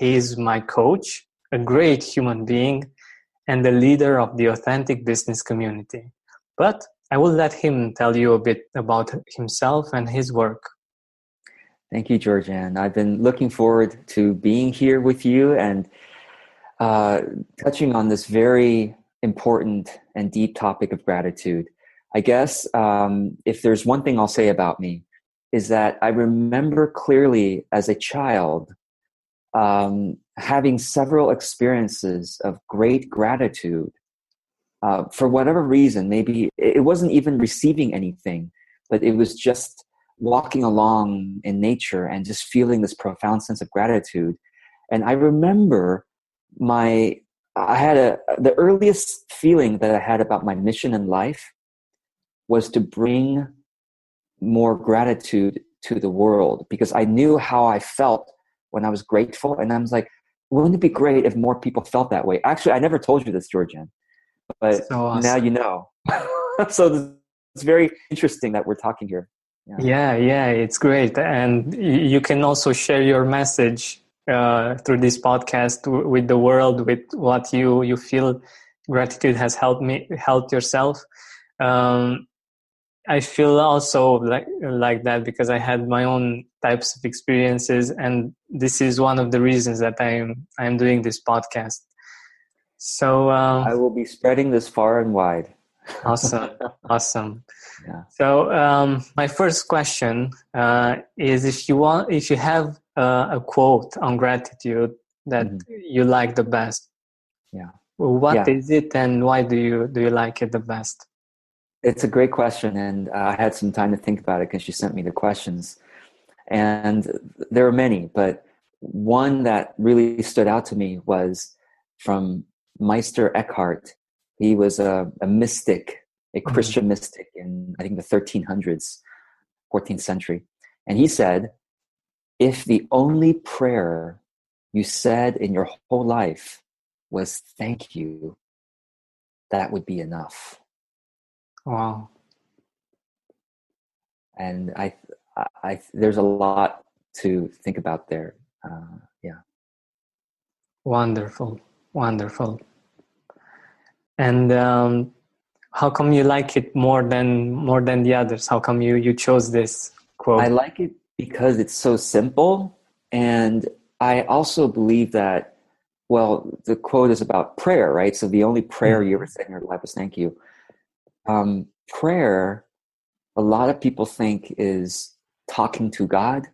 He is my coach, a great human being, and the leader of the authentic business community. But I will let him tell you a bit about himself and his work. Thank you, Georgian. I've been looking forward to being here with you and uh, touching on this very important and deep topic of gratitude. I guess um, if there's one thing I'll say about me, is that I remember clearly as a child um, having several experiences of great gratitude uh, for whatever reason. Maybe it wasn't even receiving anything, but it was just walking along in nature and just feeling this profound sense of gratitude. And I remember my I had a the earliest feeling that I had about my mission in life was to bring more gratitude to the world because I knew how I felt when I was grateful. And I was like, wouldn't it be great if more people felt that way? Actually, I never told you this, Georgian, but so awesome. now you know. so it's very interesting that we're talking here. Yeah. yeah, yeah, it's great. And you can also share your message uh, through this podcast with the world, with what you, you feel gratitude has helped me, helped yourself. Um, I feel also like like that because I had my own types of experiences, and this is one of the reasons that I'm I'm doing this podcast. So um, I will be spreading this far and wide. awesome, awesome. Yeah. So um, my first question uh, is: if you want, if you have uh, a quote on gratitude that mm-hmm. you like the best, yeah, what yeah. is it, and why do you do you like it the best? It's a great question, and uh, I had some time to think about it because she sent me the questions. And there are many, but one that really stood out to me was from Meister Eckhart. He was a, a mystic, a mm-hmm. Christian mm-hmm. mystic in, I think, the 1300s, 14th century. And he said, if the only prayer you said in your whole life was thank you, that would be enough. Wow. And I, I, there's a lot to think about there. Uh, yeah. Wonderful, wonderful. And um, how come you like it more than more than the others? How come you you chose this quote? I like it because it's so simple, and I also believe that. Well, the quote is about prayer, right? So the only prayer mm-hmm. you ever said in your life was "Thank you." Um, prayer, a lot of people think is talking to God,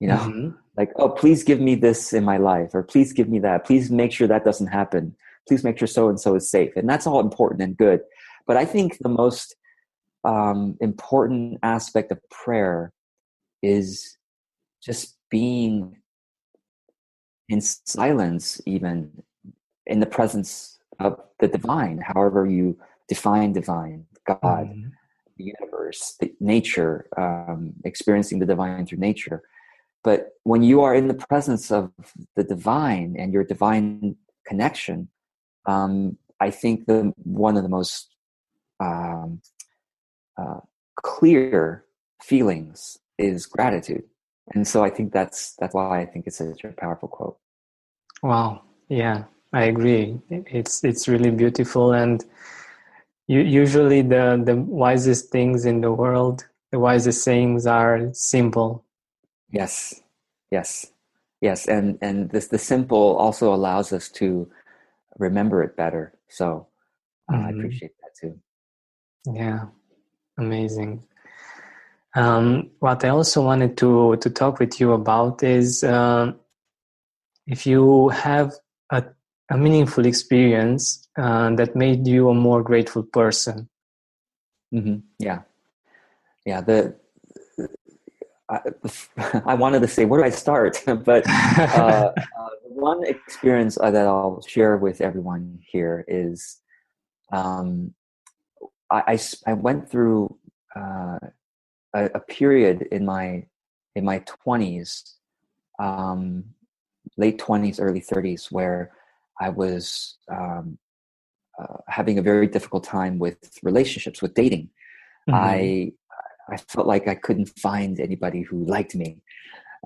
you know, mm-hmm. like, oh, please give me this in my life, or please give me that. Please make sure that doesn't happen. Please make sure so and so is safe. And that's all important and good. But I think the most um, important aspect of prayer is just being in silence, even in the presence of the divine, however you define divine, God, mm-hmm. the universe, the nature, um, experiencing the divine through nature. But when you are in the presence of the divine and your divine connection, um, I think the one of the most um, uh, clear feelings is gratitude, and so I think that's that's why I think it's such a powerful quote. Wow! Yeah, I agree. It's it's really beautiful, and usually the the wisest things in the world the wisest sayings are simple. Yes yes yes and and this the simple also allows us to remember it better so uh, mm-hmm. i appreciate that too. Yeah amazing. Um, what i also wanted to to talk with you about is uh, if you have a, meaningful experience uh, that made you a more grateful person mm-hmm. yeah yeah the I, I, wanted to say, where do I start? but uh, uh, one experience that I'll share with everyone here is um, I, I, I, went through uh, a, a, period in my in my 20s, um, late 20s, early 30s, where I was um, uh, having a very difficult time with relationships, with dating. Mm-hmm. I I felt like I couldn't find anybody who liked me,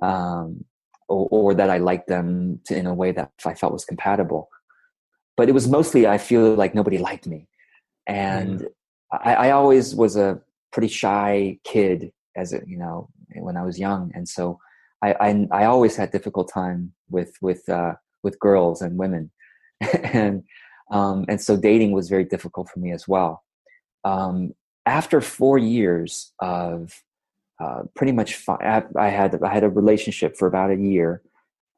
um, or, or, that I liked them to, in a way that I felt was compatible. But it was mostly I feel like nobody liked me, and mm. I, I, always was a pretty shy kid as a, you know when I was young, and so I I, I always had difficult time with with uh, with girls and women, and um, and so dating was very difficult for me as well. Um, after four years of uh, pretty much, fi- I had I had a relationship for about a year,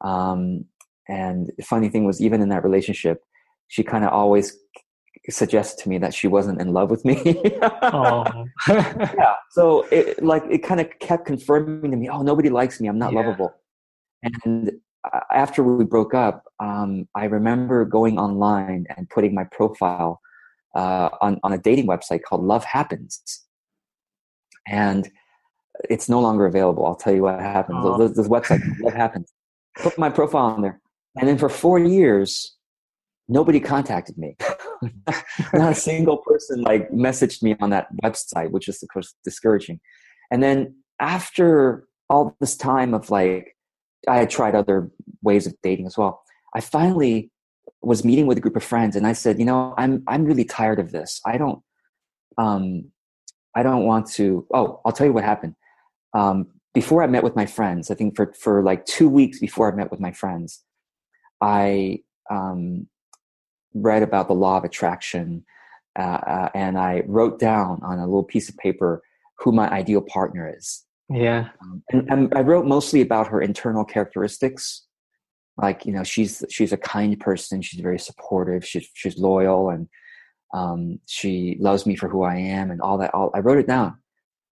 um, and the funny thing was, even in that relationship, she kind of always suggested to me that she wasn't in love with me. oh. yeah. So it like it kind of kept confirming to me, oh, nobody likes me. I'm not yeah. lovable. And after we broke up, um, I remember going online and putting my profile uh, on, on a dating website called Love Happens. And it's no longer available. I'll tell you what happened. Oh. This, this website, Love Happens. Put my profile on there. And then for four years, nobody contacted me. Not a single person like messaged me on that website, which is of course discouraging. And then after all this time of like, I had tried other ways of dating as well. I finally was meeting with a group of friends and I said, you know, I'm I'm really tired of this. I don't um I don't want to oh, I'll tell you what happened. Um before I met with my friends, I think for for like 2 weeks before I met with my friends, I um read about the law of attraction uh, uh, and I wrote down on a little piece of paper who my ideal partner is. Yeah. Um, and, and I wrote mostly about her internal characteristics. Like you know she's she's a kind person. She's very supportive. She's she's loyal and um, she loves me for who i am and all that. All, i wrote it down.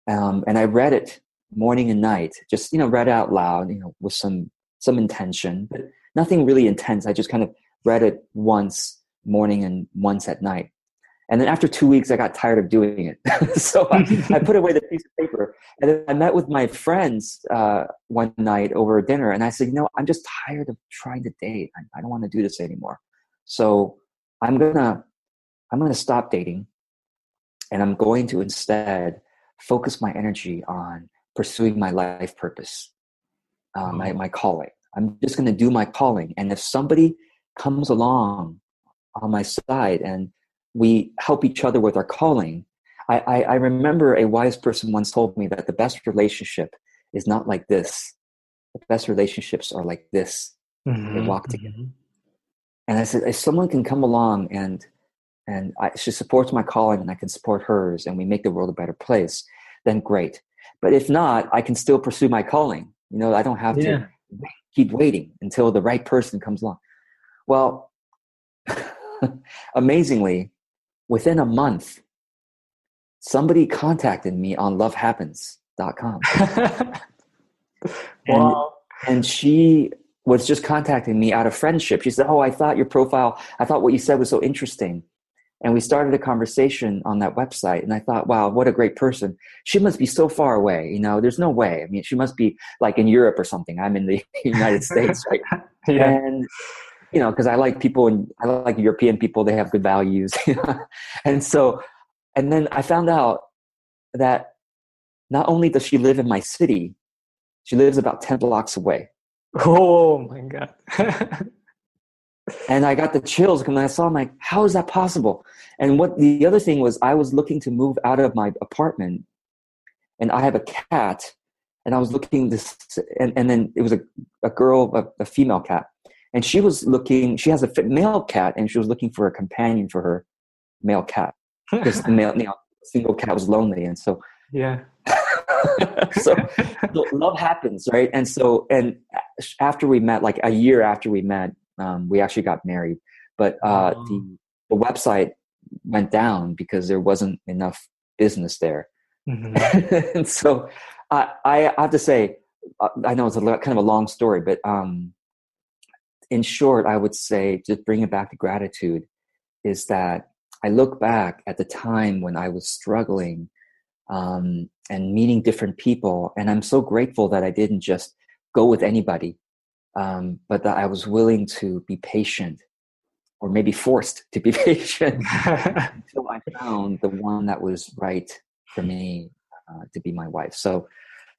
Um, and i read it morning and night just you know read out loud you know with some some intention but nothing really intense. I just kind of read it once morning and once at night and then after two weeks, I got tired of doing it. so I, I, put away the piece of paper. And then I met with my friends uh, one night over dinner. And I said, you know, I'm just tired of trying to date. I, I don't want to do this anymore. So I'm going to, I'm going to stop dating. And I'm going to instead focus my energy on pursuing my life purpose, uh, my, my calling. I'm just going to do my calling. And if somebody comes along on my side and we help each other with our calling. I, I, I remember a wise person once told me that the best relationship is not like this. The best relationships are like this. Mm-hmm, they walk together. Mm-hmm. And I said, if someone can come along and and I, she supports my calling and I can support hers and we make the world a better place, then great. But if not, I can still pursue my calling. You know, I don't have yeah. to keep waiting until the right person comes along. Well, amazingly, within a month, somebody contacted me on lovehappens.com. wow. And, and she was just contacting me out of friendship. She said, Oh, I thought your profile, I thought what you said was so interesting. And we started a conversation on that website. And I thought, wow, what a great person. She must be so far away. You know, there's no way. I mean, she must be like in Europe or something. I'm in the United States, right? yeah. And you know, because I like people and I like European people. They have good values, and so, and then I found out that not only does she live in my city, she lives about ten blocks away. Oh my god! and I got the chills when I saw. I'm like, how is that possible? And what the other thing was, I was looking to move out of my apartment, and I have a cat, and I was looking this, and, and then it was a, a girl, a, a female cat and she was looking she has a male cat and she was looking for a companion for her male cat. Because the male you know, single cat was lonely and so yeah. So, so, love happens right? And so and after we met like a year after we met um, we actually got married. But uh, oh. the the website went down because there wasn't enough business there. Mm-hmm. and so I, I have to say, uh, I know it's a kind of a long story, but um, in short, I would say, just bring it back to gratitude, is that I look back at the time when I was struggling um, and meeting different people, and I'm so grateful that I didn't just go with anybody, um, but that I was willing to be patient, or maybe forced to be patient until I found the one that was right for me uh, to be my wife. So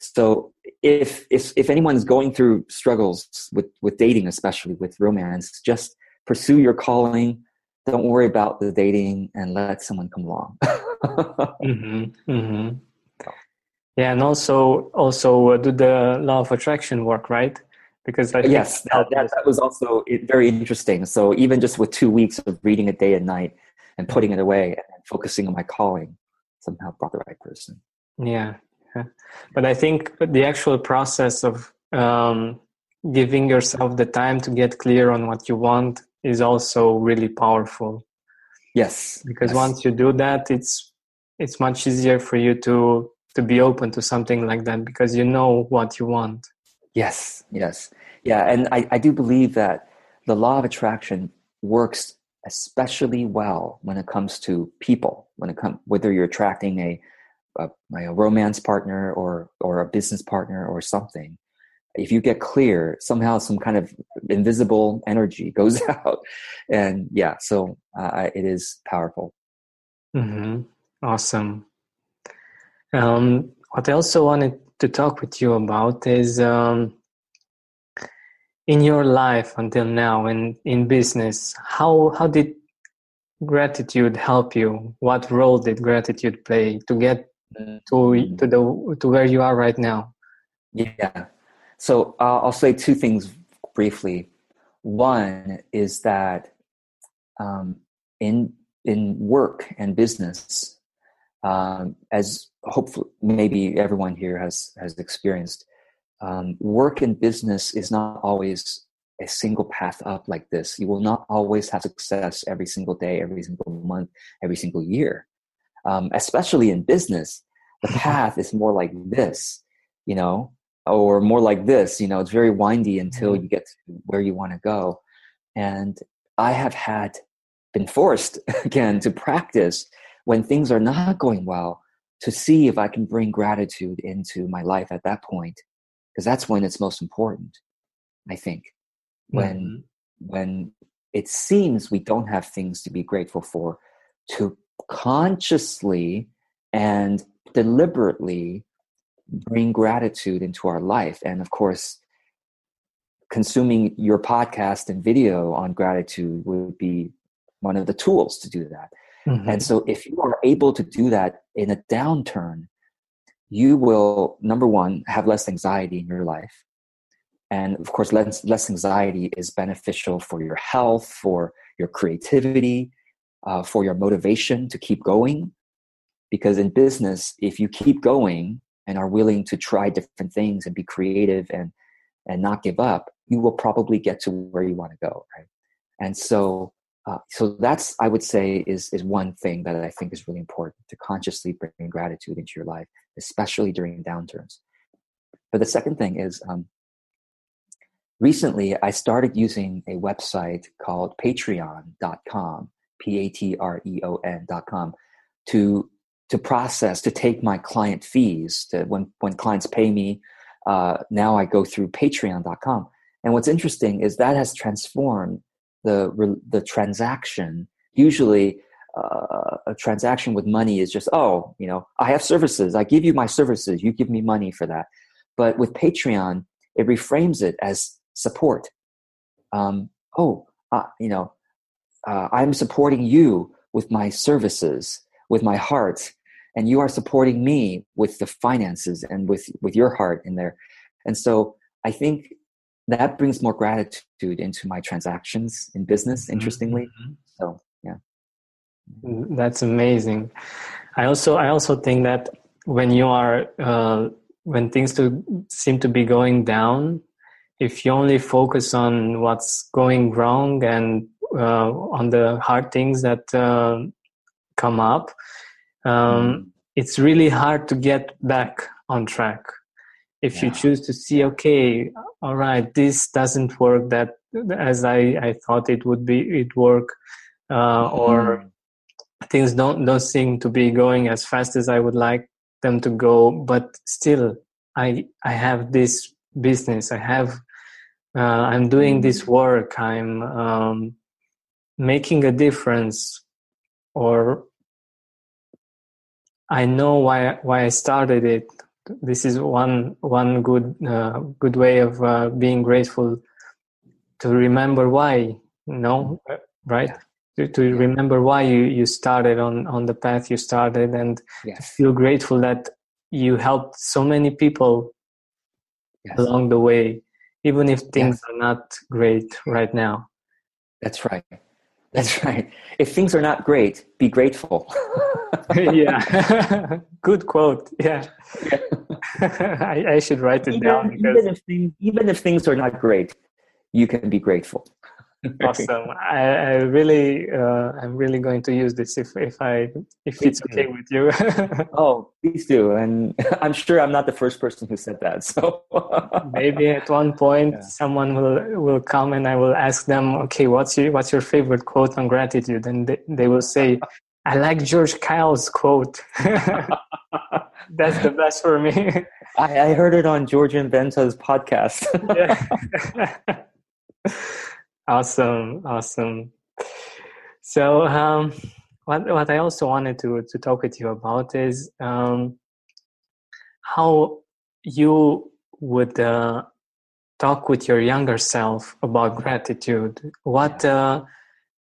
so if if if anyone's going through struggles with with dating, especially with romance, just pursue your calling. Don't worry about the dating and let someone come along. mm-hmm, mm-hmm. Yeah, and also also uh, do the law of attraction work, right? Because I yes, that, that, that was also very interesting. So even just with two weeks of reading it day and night and putting it away and focusing on my calling, somehow brought the right person. Yeah, but I think the actual process of um, giving yourself the time to get clear on what you want is also really powerful. Yes, because yes. once you do that, it's it's much easier for you to to be open to something like that because you know what you want. Yes, yes, yeah, and I, I do believe that the law of attraction works especially well when it comes to people. When it comes whether you're attracting a a, a romance partner or or a business partner or something if you get clear somehow some kind of invisible energy goes out. And yeah so uh, it is powerful. Mm-hmm. awesome. Um, what i also wanted to talk with you about is um, in your life until now and in business how how did gratitude help you? What role did gratitude play to get to to the to where you are right now. Yeah. So uh, i'll say two things briefly. One is that um, in in work and business um, as hopefully maybe everyone here has has experienced um, work and business is not always a single path up like this. You will not always have success every single day every single month every single year um, especially in business, the path is more like this, you know, or more like this. You know, it's very windy until mm-hmm. you get to where you want to go. And I have had been forced again to practice when things are not going well to see if I can bring gratitude into my life at that point, because that's when it's most important. I think when mm-hmm. when it seems we don't have things to be grateful for, to consciously and deliberately bring gratitude into our life. And of course, consuming your podcast and video on gratitude would be one of the tools to do that. Mm-hmm. And so, if you are able to do that in a downturn, you will, number one, have less anxiety in your life. And of course, less, less anxiety is beneficial for your health, for your creativity, uh, for your motivation to keep going. Because in business, if you keep going and are willing to try different things and be creative and and not give up, you will probably get to where you want to go, right? And so, uh, so that's I would say is is one thing that I think is really important to consciously bring gratitude into your life, especially during downturns. But the second thing is, um, recently I started using a website called Patreon.com, p-a-t-r-e-o-n dot com to to process to take my client fees to when when clients pay me uh, now i go through patreon.com and what's interesting is that has transformed the the transaction. Usually uh, a transaction with money is just oh you know i have services. I give you my services. You give me money for that. But with patreon it reframes it as support. Um, oh uh, you know uh, I'm supporting you with my services, with my heart, and you are supporting me with the finances and with with your heart in there. And so I think that brings more gratitude into my transactions in business. Mm-hmm. Interestingly, mm-hmm. so yeah, mm, that's amazing. I also I also think that when you are uh, when things to seem to be going down, if you only focus on what's going wrong and uh, on the hard things that uh, come up, um, mm. it's really hard to get back on track. if Yeah. you choose to see okay all right this doesn't work that as i i thought it would be it work uh, or Mm. things don't don't seem to be going as fast as i would like them to go but still i i have this business i have uh, i'm doing this work i'm um, making a difference or i know why why i started it this is one one good uh, good way of uh, being grateful to remember why you know uh, right to, to Yeah. remember why you you started on on the path you started and to feel grateful that you helped so many people Yes. along the way even if things Yes. are not great right now That's right. That's right. If things are not great, be grateful. yeah good quote yeah I, I should write it down because even if things, even if things are not great, you can be grateful. awesome I, I really uh, i'm really going to use this if if i if Please it's okay do. with you Oh, please do. And I'm sure I'm not the first person who said that. So maybe at one point Yeah. someone will will come and i will ask them okay what's your what's your favorite quote on gratitude and they, they will say i like George Kao's quote that's the best for me I, I heard it on Georgian Benta's podcast. Awesome awesome. So um what what i also wanted to to talk with you about is um how you would uh, talk with your younger self about gratitude. What uh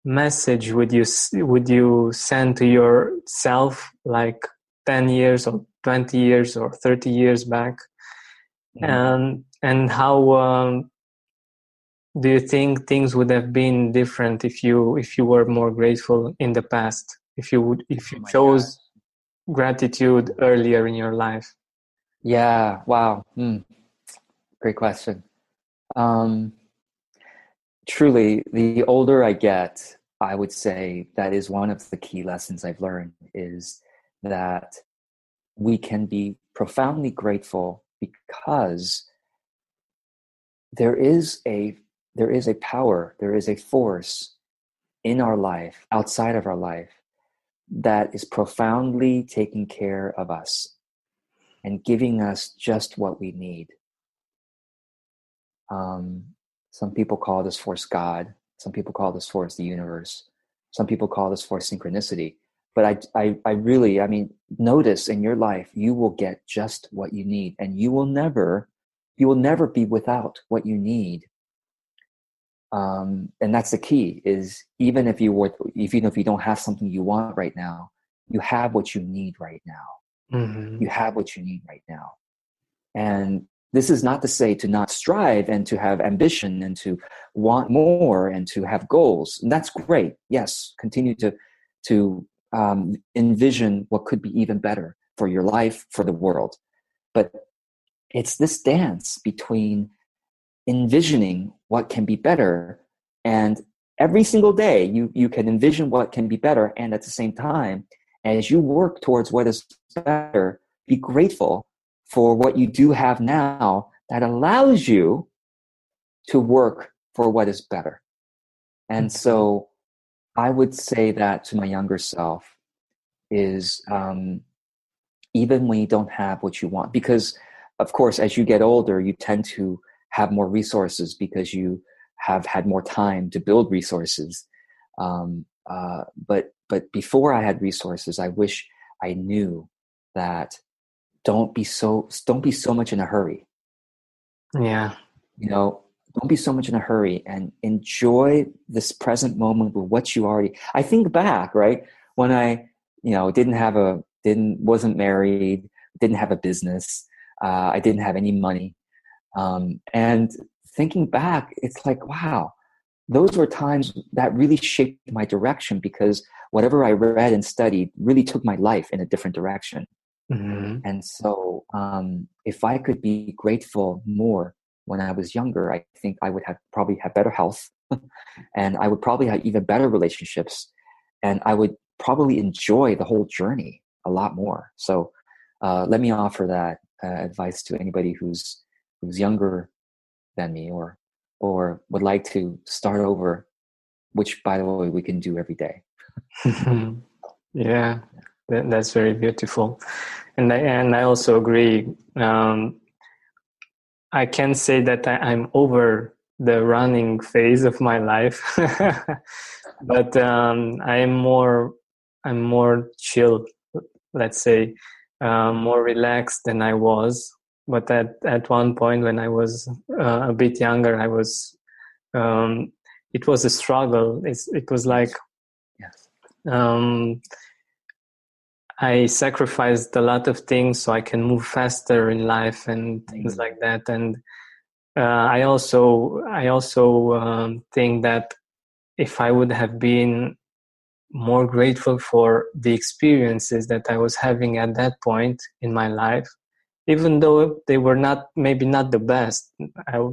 message would you would you send to yourself like 10 years or 20 years or 30 years back? And and how um, do you think things would have been different if you if you were more grateful in the past if you would if you Oh chose gratitude earlier in your life Yeah. Wow. Hmm. Great question. Um, truly, the older I get, I would say that is one of the key lessons I've learned is that we can be profoundly grateful because there is a there is a power, there is a force in our life, outside of our life, that is profoundly taking care of us and giving us just what we need. Um, some people call this force God. Some people call this force the universe. Some people call this force synchronicity. But I, I, I really, I mean, notice in your life, you will get just what you need, and you will never, you will never be without what you need. Um, and that's the key. Is even if you were, even if you don't have something you want right now, you have what you need right now Mhm. you have what you need right now. And this is not to say to not strive and to have ambition and to want more and to have goals. And that's great. Yes, continue to to um, envision what could be even better for your life, for the world. But it's this dance between envisioning what can be better. And every single day you you can envision what can be better. And at the same time as you work towards what is better be grateful for what you do have now that allows you to work for what is better. And so i would say that to my younger self is um, even when you don't have what you want because of course as you get older you tend to have more resources because you have had more time to build resources. Um, uh, but but before i had resources i wish i knew that don't be so don't be so much in a hurry. Yeah. You know don't be so much in a hurry and enjoy this present moment with what you already i think back right? When i you know didn't have a didn't wasn't married didn't have a business uh, i didn't have any money um, and thinking back it's like wow those were times that really shaped my direction because whatever i read and studied really took my life in a different direction Mhm. and so, um, if I could be grateful more when I was younger, I think I would have probably have better health, and I would probably have even better relationships, and I would probably enjoy the whole journey a lot more. So, uh, let me offer that uh, advice to anybody who's who's younger than me or or would like to start over, which by the way we can do every day. yeah, that, that's very beautiful, and I, and I also agree. Um, I can say that I, am over the running phase of my life, but um, I am more I'm more chill, let's say, uh, more relaxed than I was. But at at one point when I was uh, a bit younger, I was um, it was a struggle. It's, it was like yes. um, I sacrificed a lot of things so I can move faster in life and things mm-hmm. like that. And uh, I also I also um, think that if I would have been more grateful for the experiences that I was having at that point in my life, even though they were not maybe not the best, I,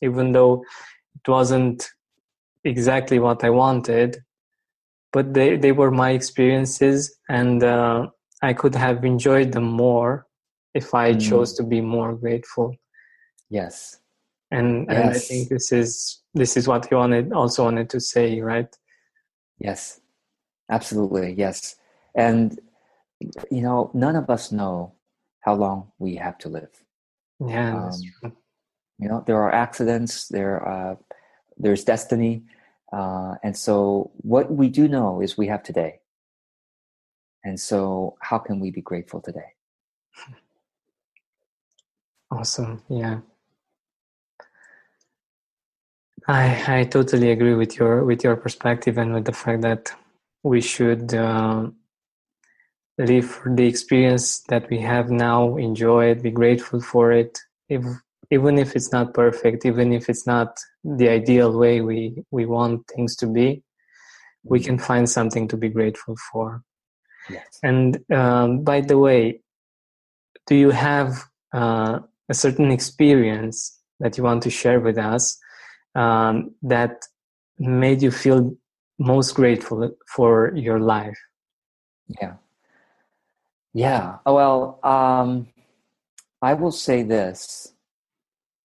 even though it wasn't exactly what I wanted, but they, they were my experiences and uh, I could have enjoyed them more if I mm. chose to be more grateful. Yes. And, yes. and I think this is this is what you wanted also wanted to say, right? Yes. Absolutely. Yes. And you know, none of us know how long we have to live. Yeah, that's um, true. You know, there are accidents, there uh, there's destiny, uh, and so what we do know is we have today. And so, how can we be grateful today? Awesome. Yeah. I I totally agree with your with your perspective and with the fact that we should uh, live the experience that we have now, enjoy it, be grateful for it, if even if it's not perfect, even if it's not the ideal way we, we want things to be, we can find something to be grateful for. Yes. And um, by the way, do you have uh, a certain experience that you want to share with us um, that made you feel most grateful for your life? Yeah. Yeah. Well, um, I will say this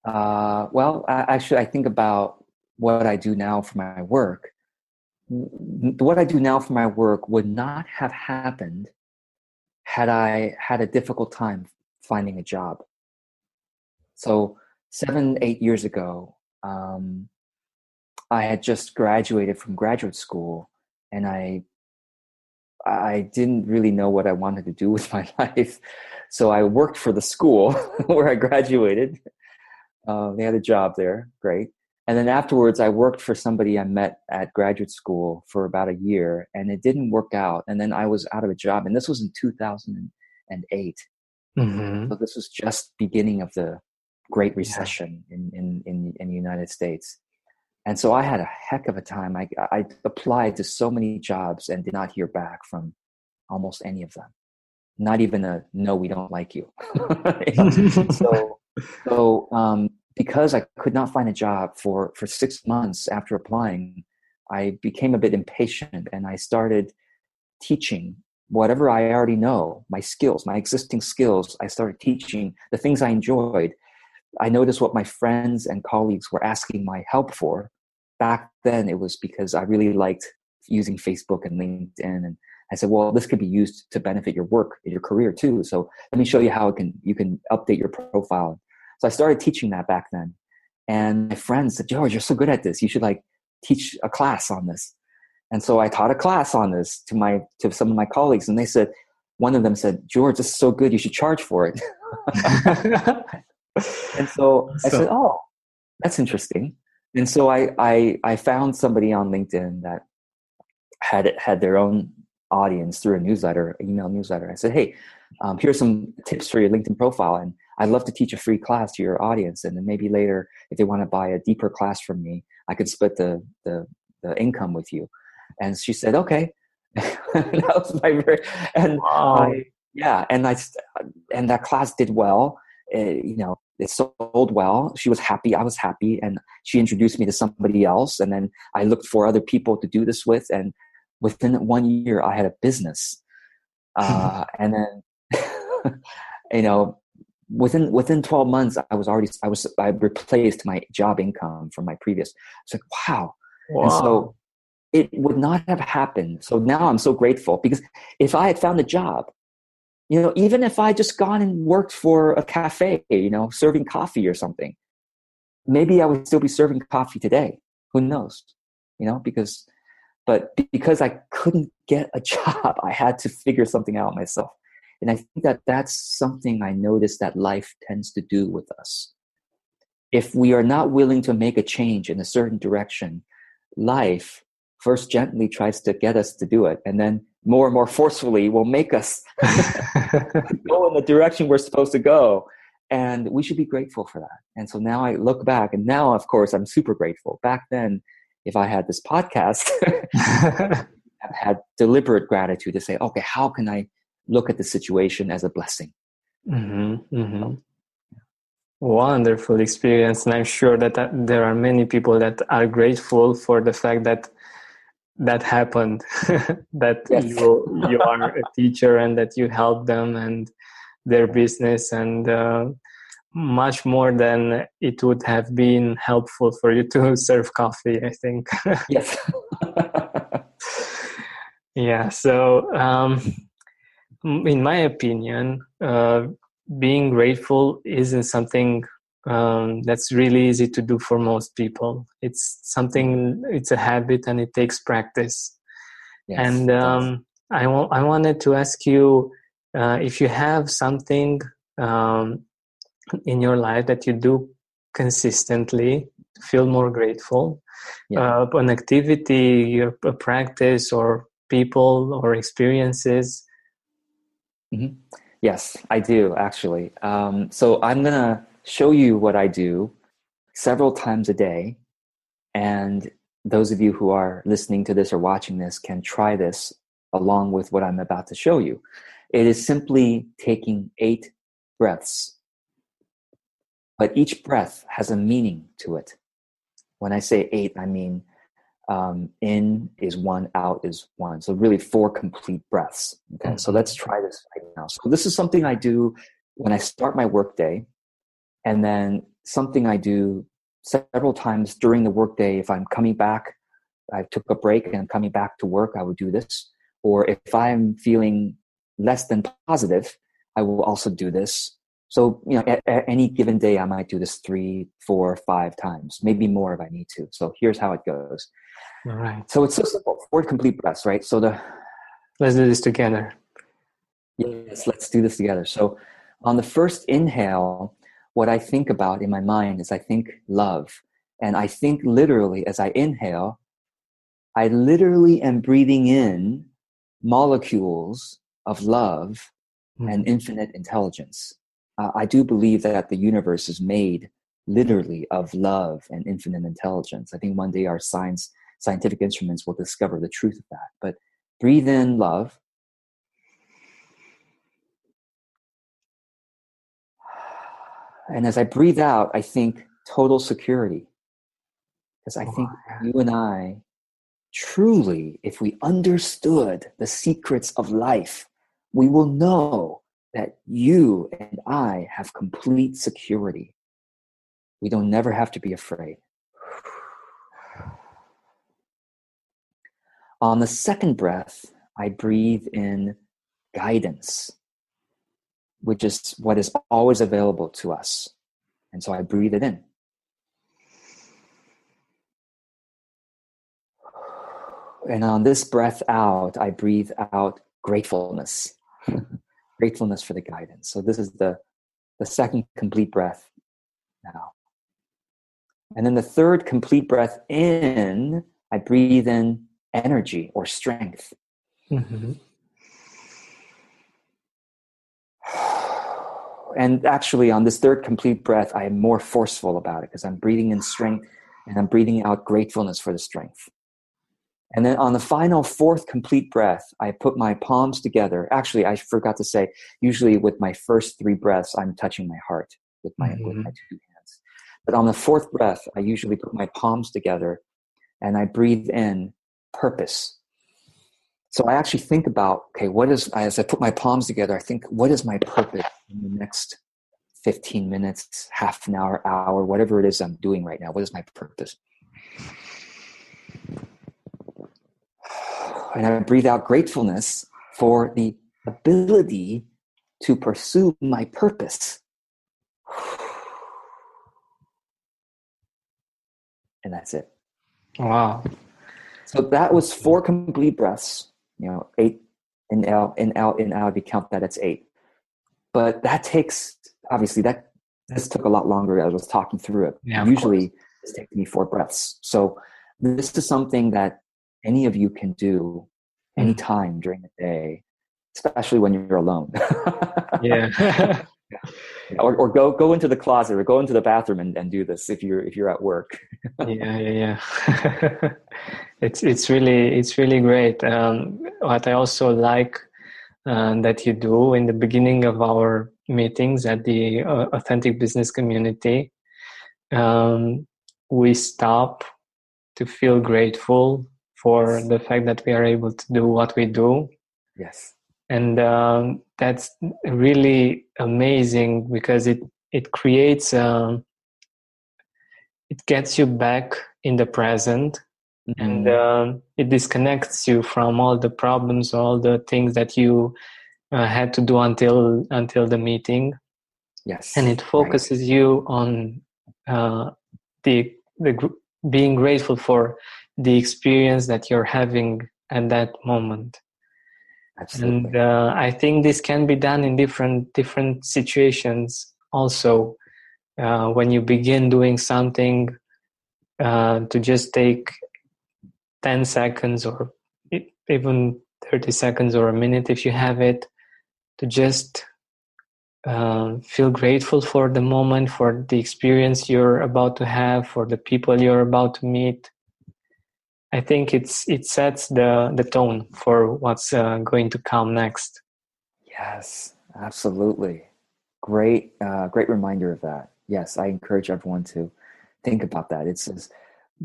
uh, well, I, actually, I think about what I do now for my work. What I do now for my work would not have happened had I had a difficult time finding a job. So, seven, eight years ago, um, I had just graduated from graduate school, and I I didn't really know what I wanted to do with my life. So I worked for the school where I graduated uh, they had a job there, great. And then afterwards, I worked for somebody I met at graduate school for about a year, and it didn't work out. And then I was out of a job, and this was in 2008. Mm-hmm. So this was just beginning of the Great Recession yeah. in, in, in, in the United States. And so I had a heck of a time. I, I applied to so many jobs and did not hear back from almost any of them. Not even a no, we don't like you. so so um, because I could not find a job for for six months after applying, I became a bit impatient and I started teaching whatever I already know, my skills, my existing skills. I started teaching the things I enjoyed. I noticed what my friends and colleagues were asking my help for. Back then, it was because I really liked using Facebook and LinkedIn and I said, well, this could be used to benefit your work, your career too. So let me show you how it can you can update your profile so I started teaching that back then. And my friends said, George, you're so good at this. You should like teach a class on this. And so I taught a class on this to my to some of my colleagues, and they said, one of them said, George, this is so good, you should charge for it. and so I said, Oh, that's interesting. And so I, I I found somebody on LinkedIn that had had their own audience through a newsletter, email newsletter. I said, Hey, um, here's some tips for your LinkedIn profile. And I'd love to teach a free class to your audience. And then maybe later, if they want to buy a deeper class from me, I could split the, the, the income with you. And she said, okay. that was my very, and wow. I, yeah. And I, and that class did well. It, you know, it sold well. She was happy. I was happy. And she introduced me to somebody else. And then I looked for other people to do this with. And within one year, I had a business. Uh, and then, you know, within within 12 months i was already i was i replaced my job income from my previous it's like wow, wow. and so it would not have happened so now i'm so grateful because if i had found a job you know even if i just gone and worked for a cafe you know serving coffee or something maybe i would still be serving coffee today. Who knows? You know because but because i couldn't get a job i had to figure something out myself. And I think that that's something I notice that life tends to do with us. If we are not willing to make a change in a certain direction, life first gently tries to get us to do it, and then more and more forcefully will make us go in the direction we're supposed to go. And we should be grateful for that. And so now I look back, and now, of course, I'm super grateful. Back then, if I had this podcast, I've had deliberate gratitude to say, okay, how can I look at the situation as a blessing. Mm-hmm, mm-hmm. Wonderful experience, and I'm sure that, that there are many people that are grateful for the fact that that happened, that yes. you you are a teacher and that you help them and their business, and uh, much more than it would have been helpful for you to serve coffee. I think. yes. yeah. So. Um, in my opinion, uh, being grateful isn't something um, that's really easy to do for most people. It's something, it's a habit and it takes practice. Yes, and um, I, wa- I wanted to ask you uh, if you have something um, in your life that you do consistently feel more grateful yeah. uh, an activity a practice or people or experiences Mm-hmm. Yes, I do actually. Um, so I'm going to show you what I do several times a day. And those of you who are listening to this or watching this can try this along with what I'm about to show you. It is simply taking eight breaths. But each breath has a meaning to it. When I say eight, I mean um, in is one, out is one. So really four complete breaths. Okay, mm-hmm. so let's try this right now. So this is something I do when I start my workday, and then something I do several times during the workday. If I'm coming back, I took a break and I'm coming back to work, I would do this. Or if I'm feeling less than positive, I will also do this. So, you know, at, at, any given day, I might do this three, four, five times, maybe more if I need to. So here's how it goes. All right. So it's so simple. Four complete breaths, right? So the let's do this together. Yes, let's do this together. So on the first inhale, what I think about in my mind is I think love. And I think literally as I inhale, I literally am breathing in molecules of love mm. and infinite intelligence. Uh, I do believe that the universe is made literally of love and infinite intelligence. I think one day our science scientific instruments will discover the truth of that. But breathe in love. And as I breathe out, I think total security. Because I oh think you and I truly, if we understood the secrets of life, we will know that you and I have complete security. We don't never have to be afraid. On the second breath, I breathe in guidance, which is what is always available to us. And so I breathe it in. And on this breath out, I breathe out gratefulness. gratefulness for the guidance. So this is the, the second complete breath now. And then the third complete breath in, I breathe in energy or strength. Mm-hmm. And actually, on this third complete breath, I am more forceful about it because I'm breathing in strength and I'm breathing out gratefulness for the strength. And then on the final fourth complete breath, I put my palms together. Actually, I forgot to say, usually with my first three breaths, I'm touching my heart with my, mm-hmm. with my two hands. But on the fourth breath, I usually put my palms together and I breathe in purpose. So I actually think about, okay, what is, as I put my palms together, I think, what is my purpose in the next 15 minutes, half an hour, hour, whatever it is I'm doing right now. What is my purpose? And I breathe out gratefulness for the ability to pursue my purpose. And that's it. Wow. So that was four complete breaths, you know, eight in out, in out, in out. If you count that, it's eight. But that takes, obviously, that this took a lot longer as I was talking through it. Yeah, Usually it's taking me four breaths. So this is something that any of you can do Mm. anytime during the day, especially when you're alone. yeah. or, or go go into the closet or go into the bathroom and, and do this if you're if you're at work. yeah, yeah, yeah. it's it's really it's really great. Um, what I also like uh, that you do in the beginning of our meetings at the uh, authentic business community, um, we stop to feel grateful for the fact that we are able to do what we do. Yes. and um, that's really amazing because it it creates um, it gets you back in the present and Mm-hmm. um, it disconnects you from all the problems all the things that you uh, had to do until until the meeting yes. and it Right. focuses you on uh, the the gr- being grateful for the experience that you're having at that moment Absolutely. and uh, i think this can be done in different different situations also uh, when you begin doing something uh, to just take 10 seconds or even 30 seconds or a minute if you have it to just uh, feel grateful for the moment for the experience you're about to have for the people you're about to meet i think it's it sets the the tone for what's uh, going to come next Yes, absolutely. Great, uh, great reminder of that. Yes, I encourage everyone to think about that. It's this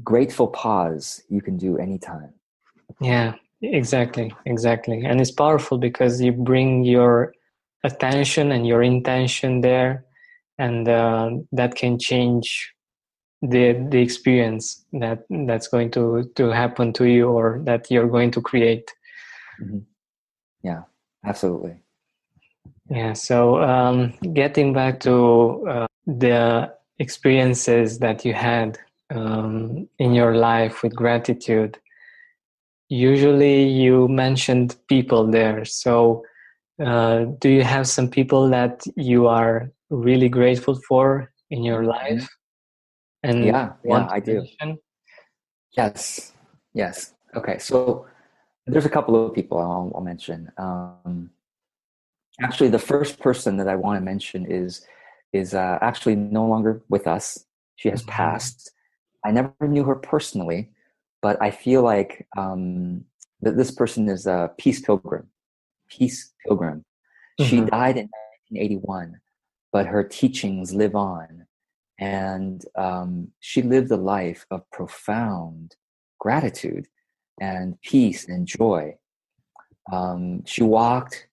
grateful pause you can do anytime. yeah exactly exactly and it's powerful because you bring your attention and your intention there and uh, that can change the the experience that that's going to to happen to you or that you're going to create Yeah, absolutely. Yeah. So um, getting back to uh, the experiences that you had um, in your life with gratitude, usually you mentioned people there. So uh, do you have some people that you are really grateful for in your life? And Yeah, yeah, I do. mention? Yes, yes. Okay, so there's a couple of people I'll, I'll mention. Um, actually, the first person that I want to mention is is uh, actually no longer with us. She has Mhm. passed. I never knew her personally, but I feel like um, that this person is a peace pilgrim. Peace pilgrim. She Mhm. died in 1981, but her teachings live on, and um, she lived a life of profound gratitude and peace and joy. Um, she walked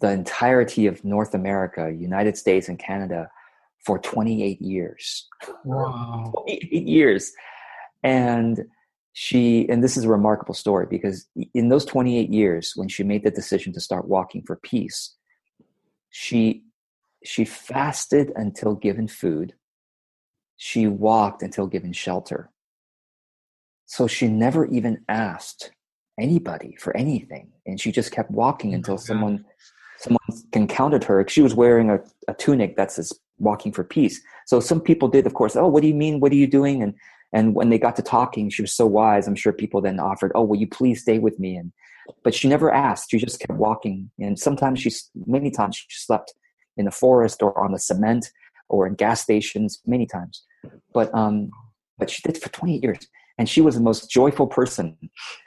the entirety of North America, United States, and Canada for 28 years. Wow. 28 years. And she, and this is a remarkable story because in those 28 years, when she made the decision to start walking for peace, she she fasted until given food. She walked until given shelter. So she never even asked anybody for anything. And she just kept walking Oh until someone someone encountered her. She was wearing a, a tunic that says walking for peace. So some people did, of course, oh, what do you mean? What are you doing? And and when they got to talking, she was so wise. I'm sure people then offered, oh, will you please stay with me? And but she never asked. She just kept walking. And sometimes she, many times, she slept in the forest or on the cement or in gas stations. Many times, but um, but she did for 28 years, and she was the most joyful person.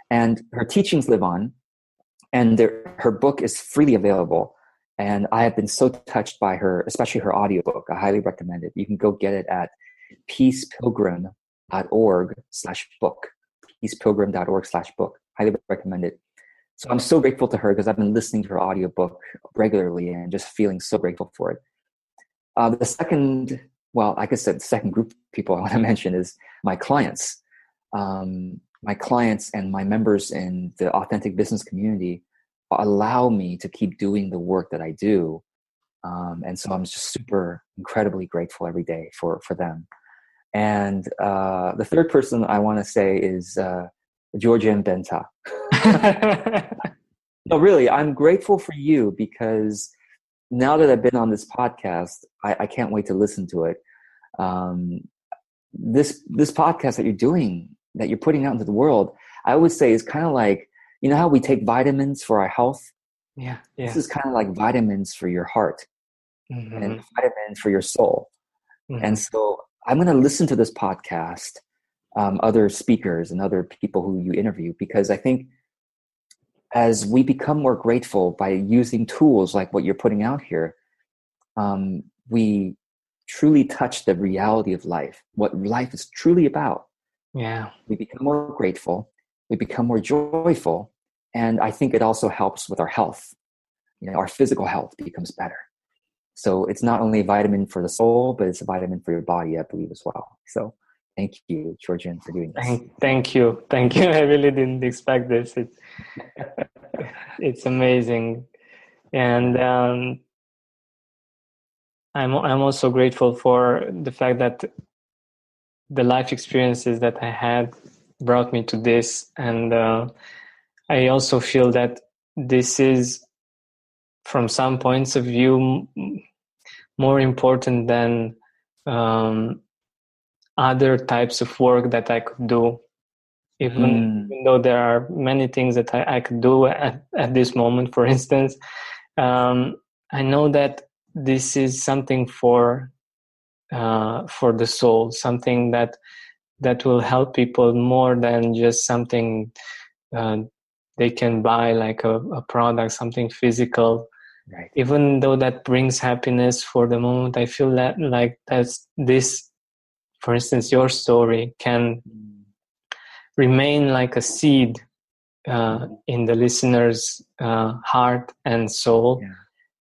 And her teachings live on, and there, her book is freely available. And I have been so touched by her, especially her audiobook. I highly recommend it. You can go get it at peacepilgrim.org slash book. Peacepilgrim.org slash book. Highly recommend it. So I'm so grateful to her because I've been listening to her audiobook regularly and just feeling so grateful for it. Uh, the second, well, I said, the second group of people I want to mention is my clients. Um, my clients and my members in the authentic business community allow me to keep doing the work that I do. Um, and so I'm just super incredibly grateful every day for, for them. And uh, the third person I want to say is uh, Georgian Benta. no, really, I'm grateful for you because now that I've been on this podcast, I, I can't wait to listen to it. Um, this this podcast that you're doing, that you're putting out into the world, I would say is kind of like you know how we take vitamins for our health. Yeah, yeah. This is kind of like vitamins for your heart mm-hmm. and vitamins for your soul. Mm-hmm. And so I'm going to listen to this podcast, um, other speakers and other people who you interview, because I think as we become more grateful by using tools like what you're putting out here, um, we truly touch the reality of life, what life is truly about. Yeah. We become more grateful, we become more joyful, and I think it also helps with our health. You know, our physical health becomes better. So it's not only a vitamin for the soul, but it's a vitamin for your body, I believe, as well. So thank you, Georgian, for doing this. Thank, thank you. Thank you. I really didn't expect this. It's, it's amazing. And um, I'm, I'm also grateful for the fact that the life experiences that I had brought me to this. And uh, I also feel that this is from some points of view more important than um, other types of work that I could do. Even, mm. even though there are many things that I, I could do at, at, this moment, for instance, um, I know that this is something for uh, for the soul, something that that will help people more than just something uh, they can buy, like a, a product, something physical. Right. Even though that brings happiness for the moment, I feel that like that's this, for instance, your story can mm. remain like a seed uh, mm-hmm. in the listener's uh, heart and soul, yeah.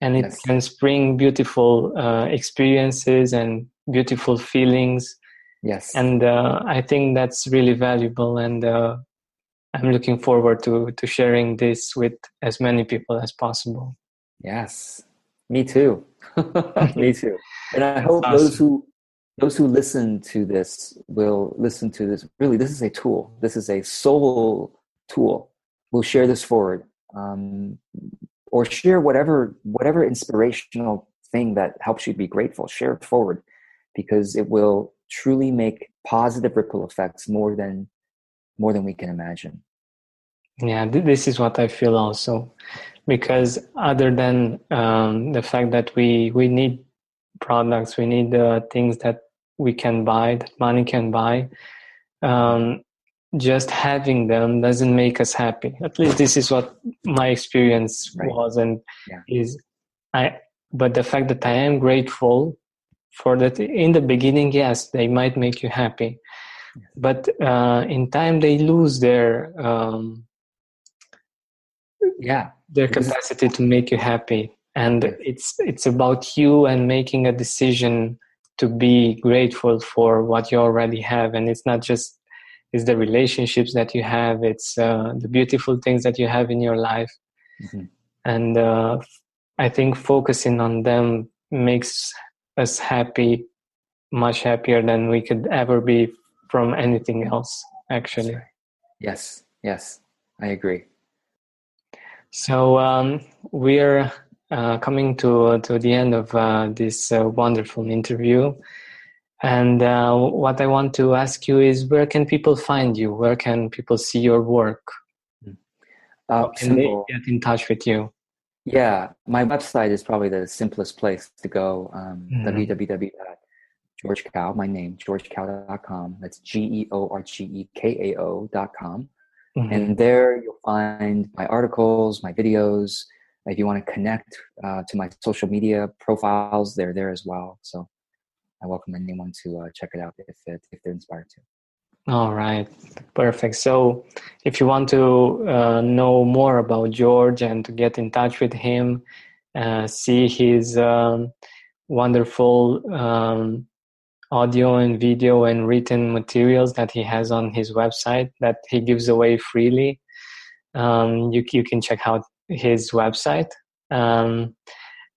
and it yes. can spring beautiful uh, experiences and beautiful feelings. Yes, and uh, I think that's really valuable, and uh, I'm looking forward to to sharing this with as many people as possible. Yes, me too. me too. And I hope awesome. those who those who listen to this will listen to this. Really, this is a tool. This is a soul tool. We'll share this forward, um, or share whatever whatever inspirational thing that helps you be grateful. Share it forward, because it will truly make positive ripple effects more than more than we can imagine. Yeah, this is what I feel also because other than um, the fact that we we need products we need uh, things that we can buy that money can buy um, just having them doesn't make us happy at least this is what my experience right. was and yeah. is i but the fact that i am grateful for that in the beginning yes they might make you happy. But uh, in time they lose their um, yeah their capacity to make you happy. And it's it's about you and making a decision to be grateful for what you already have. And it's not just it's the relationships that you have it's uh, the beautiful things that you have in your life. Mm-hmm. and uh, i think focusing on them makes us happy much happier than we could ever be from anything else actually yes yes i agree so um, we're uh, coming to to the end of uh, this uh, wonderful interview, and uh, what I want to ask you is, where can people find you? Where can people see your work? Uh, can they get in touch with you? Yeah, my website is probably the simplest place to go. Um, mm-hmm. www.georgekao, my name, georgekao.com. That's G E O R G E K A O.com. Mm-hmm. And there you'll find my articles, my videos. If you want to connect uh, to my social media profiles, they're there as well. So I welcome anyone to uh, check it out if, it, if they're inspired to. All right, perfect. So, if you want to uh, know more about George and to get in touch with him, uh, see his um, wonderful um, audio and video and written materials that he has on his website that he gives away freely. Um, you, you can check out his website. Um,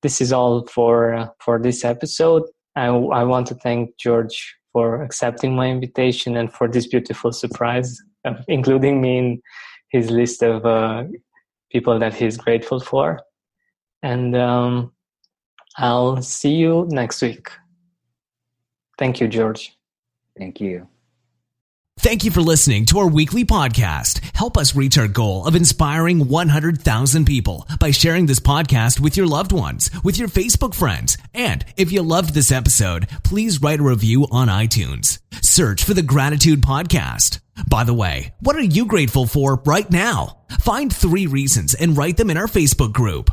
this is all for for this episode. I, I want to thank George for accepting my invitation and for this beautiful surprise, of including me in his list of uh, people that he's grateful for. And um, I'll see you next week. Thank you, George. Thank you. Thank you for listening to our weekly podcast. Help us reach our goal of inspiring 100,000 people by sharing this podcast with your loved ones, with your Facebook friends. And if you loved this episode, please write a review on iTunes. Search for the Gratitude Podcast. By the way, what are you grateful for right now? Find three reasons and write them in our Facebook group.